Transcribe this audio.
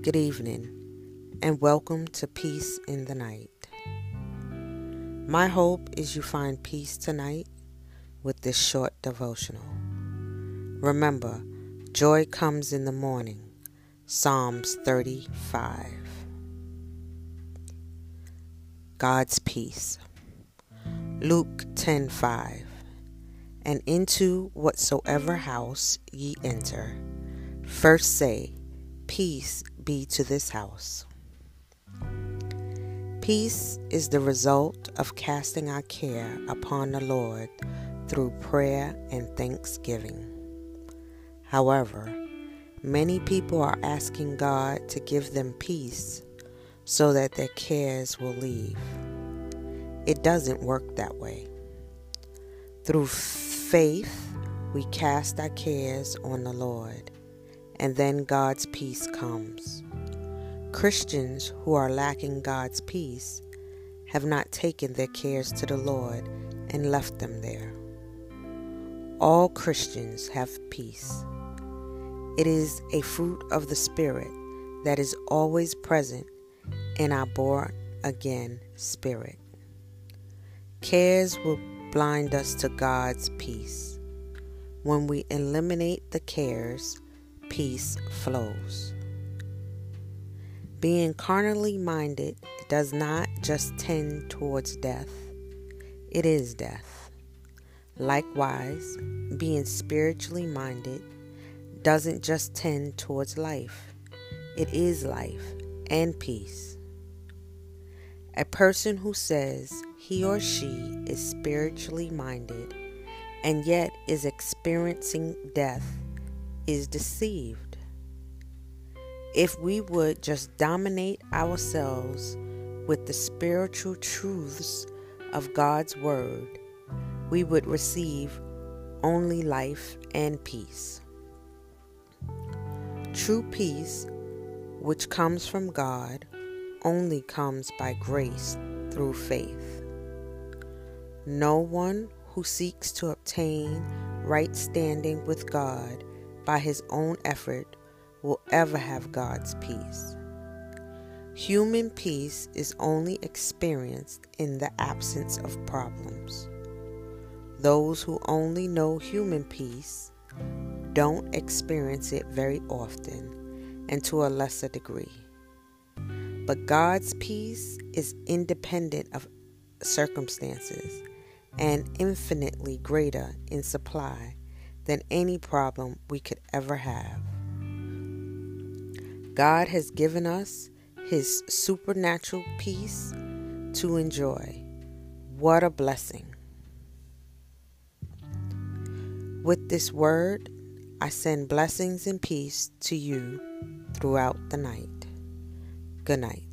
Good evening, and welcome to Peace in the Night. My hope is you find peace tonight with this short devotional. Remember, joy comes in the morning. Psalms 35. God's peace. Luke 10:5. And into whatsoever house ye enter, first say, Peace be to this house. Peace is the result of casting our care upon the Lord through prayer and thanksgiving. However, many people are asking God to give them peace so that their cares will leave. It doesn't work that way. Through faith, we cast our cares on the Lord, and then God's peace comes. Christians who are lacking God's peace have not taken their cares to the Lord and left them there. All Christians have peace. It is a fruit of the Spirit that is always present in our born again spirit. Cares will blind us to God's peace. When we eliminate the cares, peace flows. Being carnally minded does not just tend towards death, it is death. Likewise, being spiritually minded doesn't just tend towards life, it is life and peace. A person who says he or she is spiritually minded and yet is experiencing death is deceived. If we would just dominate ourselves with the spiritual truths of God's Word, we would receive only life and peace. True peace, which comes from God, only comes by grace through faith. No one who seeks to obtain right standing with God by his own effort will ever have God's peace. Human peace is only experienced in the absence of problems. Those who only know human peace don't experience it very often and to a lesser degree. But God's peace is independent of circumstances and infinitely greater in supply than any problem we could ever have. God has given us His supernatural peace to enjoy. What a blessing! With this word, I send blessings and peace to you throughout the night. Good night.